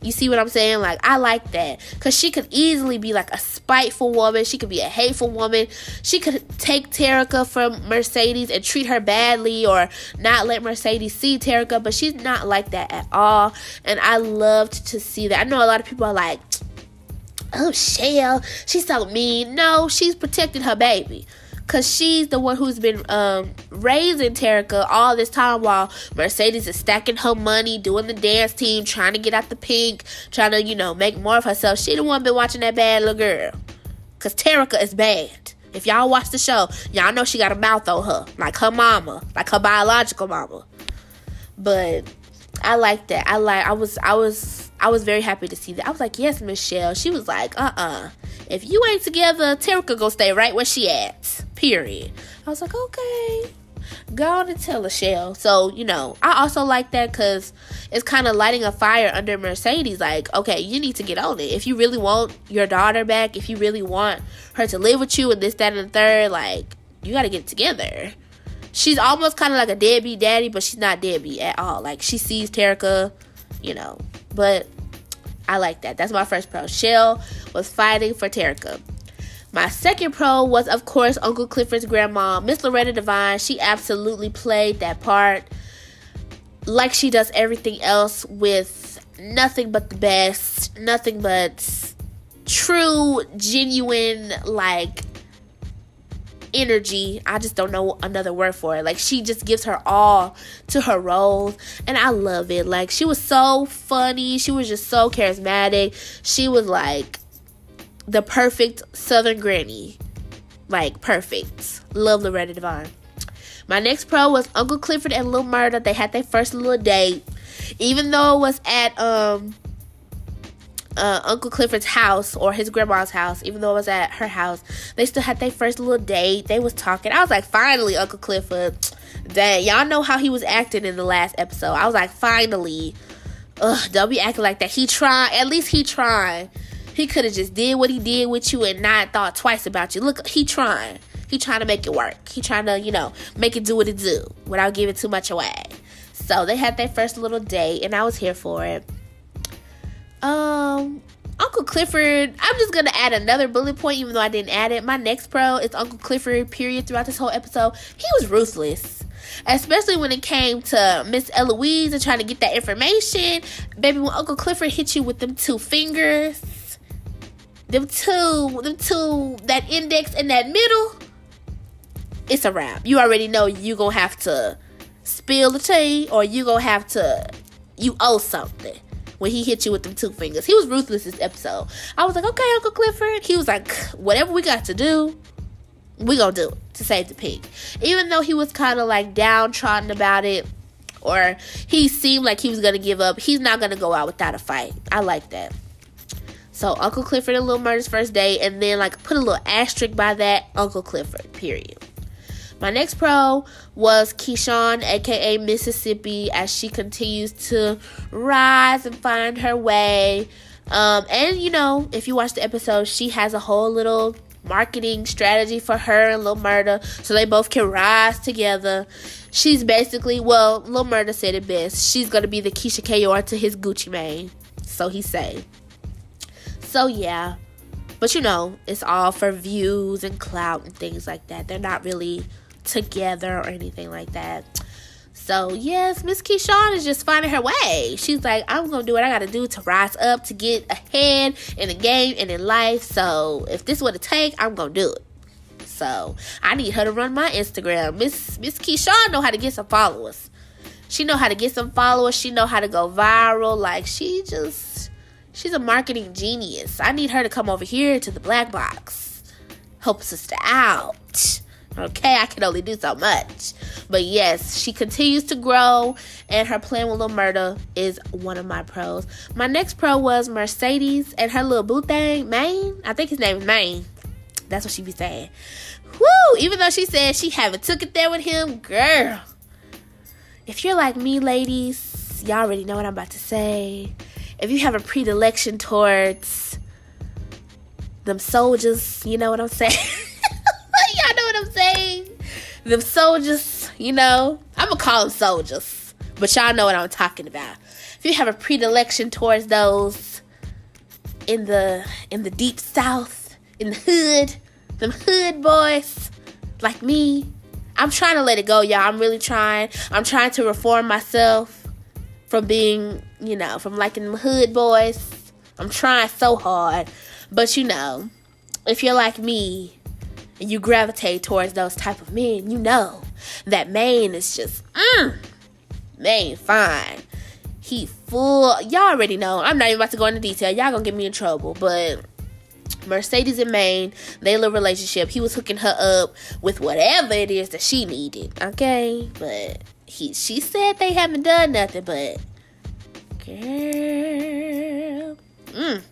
You see what I'm saying? Like, I like that. Because she could easily be like a spiteful woman. She could be a hateful woman. She could take Terica from Mercedes and treat her badly or not let Mercedes see Terica. But she's not like that at all. And I loved to see that. I know a lot of people are like, oh, Shell, she's so mean. No, she's protecting her baby because she's the one who's been um, raising Terica all this time while Mercedes is stacking her money, doing the dance team, trying to get out the pink, trying to, you know, make more of herself. She the one been watching that bad little girl. Because Terica is bad. If y'all watch the show, y'all know she got a mouth on her. Like her mama. Like her biological mama. But I like that. I like I was I was I was very happy to see that. I was like, yes, Michelle. She was like, uh-uh. If you ain't together, Terica go stay right where she at. Period. I was like, okay. Go on and tell Michelle. So, you know, I also like that because it's kind of lighting a fire under Mercedes. Like, okay, you need to get on it. If you really want your daughter back, if you really want her to live with you and this, that, and the third, like, you got to get together. She's almost kind of like a deadbeat daddy, but she's not deadbeat at all. Like, she sees Terica, you know, but I like that. That's my first pro. Shell was fighting for Terica. My second pro was, of course, Uncle Clifford's grandma, Miss Loretta Devine. She absolutely played that part like she does everything else with nothing but the best, nothing but true, genuine, like energy. I just don't know another word for it. Like she just gives her all to her roles and I love it. Like she was so funny. She was just so charismatic. She was like the perfect southern granny. Like perfect. Love Loretta Devine. My next pro was Uncle Clifford and Lil Murda. They had their first little date. Even though it was at um uh, Uncle Clifford's house or his grandma's house, even though it was at her house, they still had their first little date. They was talking. I was like, finally, Uncle Clifford. Dang, y'all know how he was acting in the last episode. I was like, finally. Ugh, don't be acting like that. He tried. At least he tried. He could have just did what he did with you and not thought twice about you. Look, he trying. He trying to make it work. He trying to, you know, make it do what it do without giving too much away. So they had their first little date, and I was here for it. Um, Uncle Clifford, I'm just gonna add another bullet point, even though I didn't add it. My next pro is Uncle Clifford, period, throughout this whole episode. He was ruthless. Especially when it came to Miss Eloise and trying to get that information. Baby, when Uncle Clifford hit you with them two fingers, them two, them two, that index and that middle, it's a wrap. You already know you gonna have to spill the tea or you gonna have to, you owe something when he hit you with them two fingers. He was ruthless this episode. I was like, okay, Uncle Clifford. He was like, whatever we got to do, we gonna do it to save the Pynk. Even though he was kind of like downtrodden about it, or he seemed like he was gonna give up, he's not gonna go out without a fight. I like that. So Uncle Clifford and Lil Murda's first date, and then like put a little asterisk by that Uncle Clifford. Period. My next pro was Keyshawn, aka Mississippi, as she continues to rise and find her way. Um, and you know, if you watch the episode, she has a whole little marketing strategy for her and Lil Murda so they both can rise together. She's basically, well, Lil Murda said it best. She's gonna be the Keyshia Ka'oir to his Gucci Mane. So he say. So yeah. But you know, it's all for views and clout and things like that. They're not really together or anything like that. So yes, Miss Keyshawn is just finding her way. She's like, I'm gonna do what I gotta do to rise up to get ahead in the game and in life. So if this what it take, I'm gonna do it. So I need her to run my Instagram. Miss Miss Keyshawn know how to get some followers. She know how to get some followers. She know how to go viral. Like she just she's a marketing genius. I need her to come over here to the black box. Help sister out. Okay, I can only do so much. But yes, she continues to grow, and her plan with Lil Murda is one of my pros. My next pro was Mercedes and her little boo thing, Maine. I think his name is Maine. That's what she be saying. Woo! Even though she said she haven't took it there with him, girl. If you're like me, ladies, y'all already know what I'm about to say. If you have a predilection towards them soldiers, you know what I'm saying. I'm saying? Them soldiers, you know, I'm gonna call them soldiers, but y'all know what I'm talking about. If you have a predilection towards those in the in the deep south, in the hood, them hood boys like me, I'm trying to let it go, y'all. I'm really trying. I'm trying to reform myself from being, you know, from liking them hood boys. I'm trying so hard, but you know, if you're like me, and you gravitate towards those type of men, you know that Maine is just mm, Maine fine. He full. Y'all already know. I'm not even about to go into detail. Y'all gonna get me in trouble, but. Mercedes and Maine, they little relationship. He was hooking her up with whatever it is that she needed. Okay, but he she said they haven't done nothing, but girl, mm,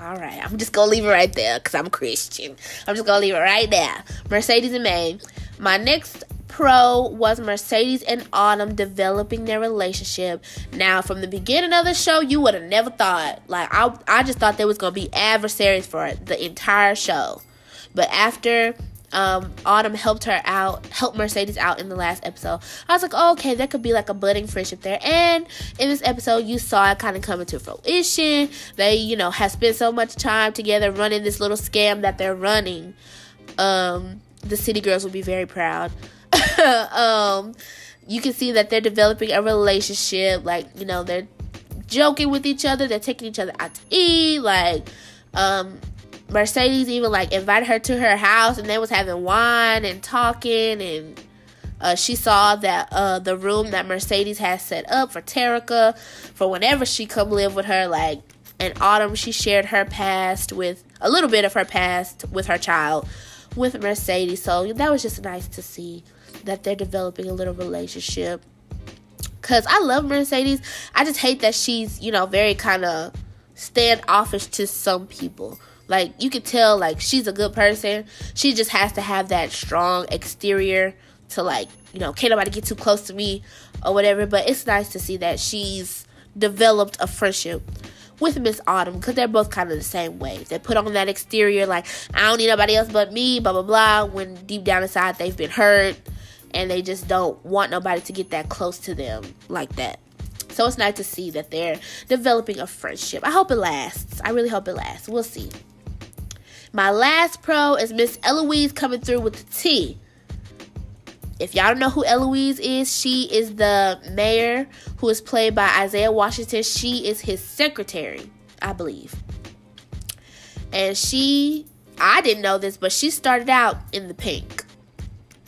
all right, I'm just gonna leave it right there because I'm Christian. I'm just gonna leave it right there. Mercedes and May. My next pro was Mercedes and Autumn developing their relationship. Now, from the beginning of the show, you would have never thought. Like I, I just thought they was gonna be adversaries for the entire show. But after um, Autumn helped her out, helped Mercedes out in the last episode. I was like, oh, okay, that could be like a budding friendship there. And in this episode, you saw it kind of coming to fruition. They, you know, have spent so much time together running this little scam that they're running. Um, the city girls will be very proud. um, you can see that they're developing a relationship. Like, you know, they're joking with each other. They're taking each other out to eat. Like, um, Mercedes even like invited her to her house and they was having wine and talking and uh, she saw that uh, the room that Mercedes had set up for Terica for whenever she come live with her like in autumn she shared her past with a little bit of her past with her child with Mercedes. So that was just nice to see that they're developing a little relationship. Cuz I love Mercedes. I just hate that she's you know very kind of standoffish to some people like you could tell like she's a good person. She just has to have that strong exterior to like, you know, can't nobody get too close to me or whatever. But it's nice to see that she's developed a friendship with Miss Autumn because they're both kind of the same way. They put on that exterior like I don't need nobody else but me, blah blah blah. When deep down inside they've been hurt and they just don't want nobody to get that close to them like that. So it's nice to see that they're developing a friendship. I hope it lasts. I really hope it lasts. We'll see. My last pro is Miss Eloise coming through with the T. if y'all don't know who Eloise is, she is the mayor who is played by Isaiah Washington. She is his secretary, I believe. And she, I didn't know this, but she started out in the pink.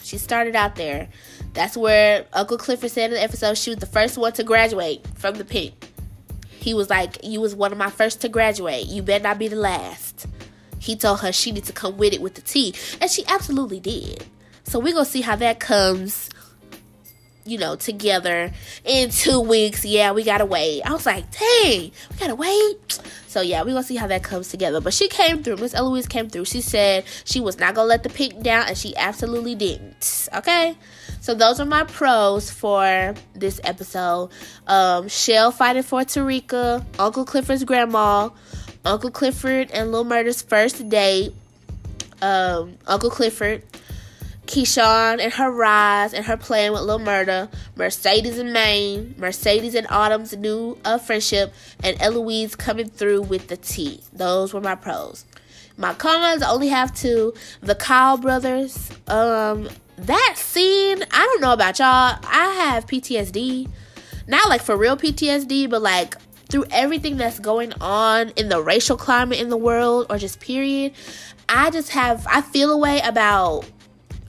She started out there. That's where Uncle Clifford said in the episode she was the first one to graduate from the pink. He was like, You was one of my first to graduate. You better not be the last. He told her she needed to come with it with the tea. And she absolutely did. So we're gonna see how that comes, you know, together in two weeks. Yeah, we gotta wait. I was like, dang, we gotta wait. So yeah, we're gonna see how that comes together. But she came through. Miss Eloise came through. She said she was not gonna let the pink down, and she absolutely didn't. Okay. So those are my pros for this episode. Um, Shell fighting for Terica, Uncle Clifford's grandma, Uncle Clifford and Lil Murda's first date, um, Uncle Clifford, Keyshawn and her rise and her plan with Lil Murda, Mercedes and Maine, Mercedes and Autumn's new uh, friendship, and Eloise coming through with the tea. Those were my pros. My cons I only have two. The Kyle brothers. Um, that scene, I don't know about y'all. I have PTSD. Not like for real PTSD, but like through everything that's going on in the racial climate in the world or just period. I just have I feel a way about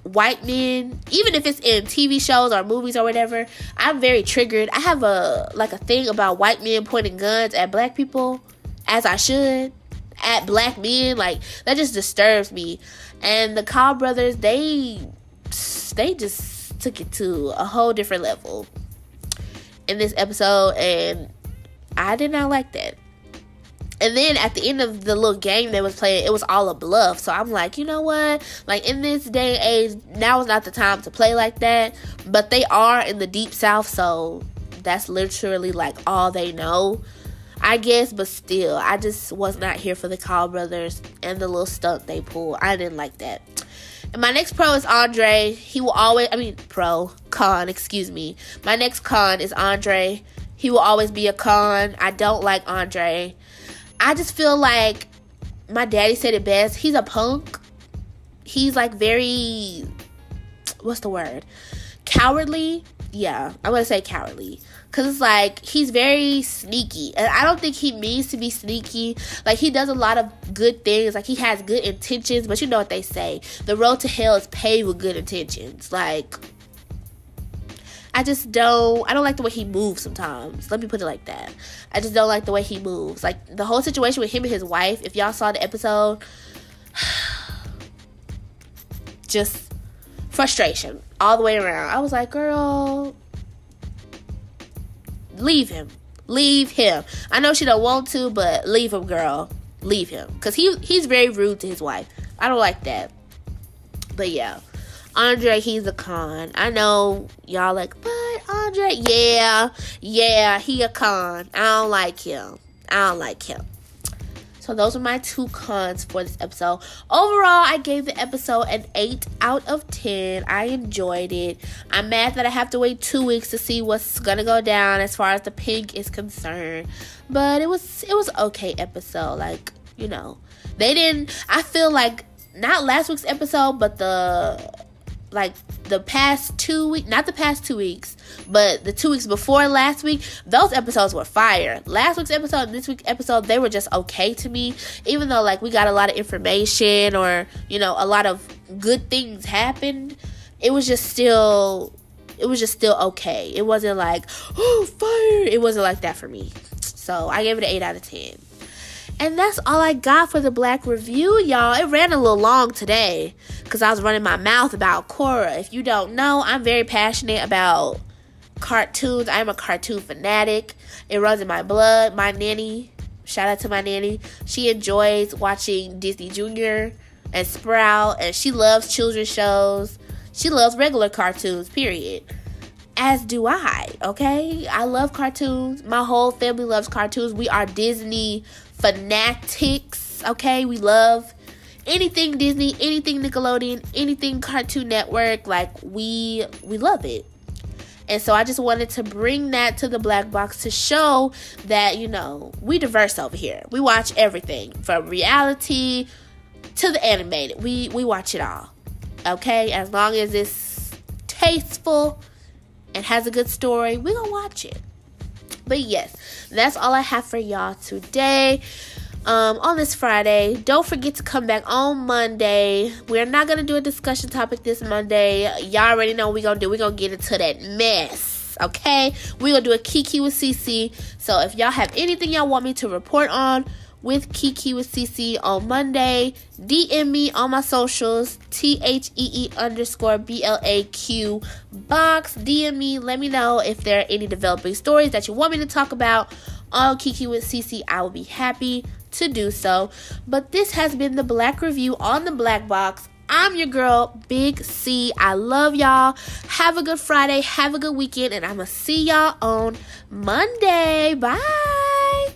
white men, even if it's in TV shows or movies or whatever, I'm very triggered. I have a like a thing about white men pointing guns at black people, as I should, at black men. Like that just disturbs me. And the Cobb brothers, they they just took it to a whole different level in this episode, and I did not like that. And then at the end of the little game they was playing, it was all a bluff. So I'm like, you know what? Like in this day and age, now is not the time to play like that. But they are in the deep south, so that's literally like all they know. I guess, but still, I just was not here for the Call brothers and the little stunt they pulled. I didn't like that. And my next pro is Andre. He will always, I mean, pro, con, excuse me. My next con is Andre. He will always be a con. I don't like Andre. I just feel like my daddy said it best. He's a punk. He's like very what's the word? Cowardly. Yeah, I'm gonna say cowardly. Cause it's like he's very sneaky. And I don't think he means to be sneaky. Like he does a lot of good things. Like he has good intentions, but you know what they say. The road to hell is paved with good intentions. Like I just don't I don't like the way he moves sometimes. Let me put it like that. I just don't like the way he moves. Like the whole situation with him and his wife, if y'all saw the episode, just frustration all the way around. I was like, girl, leave him. Leave him. I know she don't want to, but leave him, girl. Leave him. Cause he he's very rude to his wife. I don't like that. But yeah. Andre, he's a con. I know y'all like, but Andre, yeah, yeah, he a con. I don't like him. I don't like him. So those are my two cons for this episode. Overall, I gave the episode an 8 out of 10. I enjoyed it. I'm mad that I have to wait 2 weeks to see what's going to go down as far as the pink is concerned. But it was it was okay episode like, you know. They didn't I feel like not last week's episode, but the like the past two weeks, not the past two weeks, but the two weeks before last week, those episodes were fire. Last week's episode and this week's episode, they were just okay to me. Even though like we got a lot of information or, you know, a lot of good things happened, it was just still it was just still okay. It wasn't like, oh fire. It wasn't like that for me. So I gave it an eight out of ten. And that's all I got for the BlaQ Review, y'all. It ran a little long today because I was running my mouth about Korra. If you don't know, I'm very passionate about cartoons. I'm a cartoon fanatic. It runs in my blood. My nanny, shout out to my nanny, she enjoys watching Disney Junior and Sprout, and she loves children's shows. She loves regular cartoons, period. As do I, okay? I love cartoons. My whole family loves cartoons. We are Disney fanatics, okay? We love anything Disney, anything Nickelodeon, anything Cartoon Network. Like we we love it. And so I just wanted to bring that to the black box to show that, you know, we diverse over here. We watch everything from reality to the animated. We we watch it all. Okay? As long as it's tasteful and has a good story, we're gonna watch it. But yes, that's all I have for y'all today. Um, on this Friday, don't forget to come back on Monday. We're not gonna do a discussion topic this Monday. Y'all already know we're gonna do. We're gonna get into that mess. Okay, we're gonna do a Kiki with CC. So if y'all have anything y'all want me to report on, with Kiki with CC on Monday. DM me on my socials, T H E E underscore B L A Q box. DM me, let me know if there are any developing stories that you want me to talk about on Kiki with CC. I will be happy to do so. But this has been the BlaQ Review on the BlaQ Box. I'm your girl, Big C. I love y'all. Have a good Friday. Have a good weekend. And I'm going to see y'all on Monday. Bye.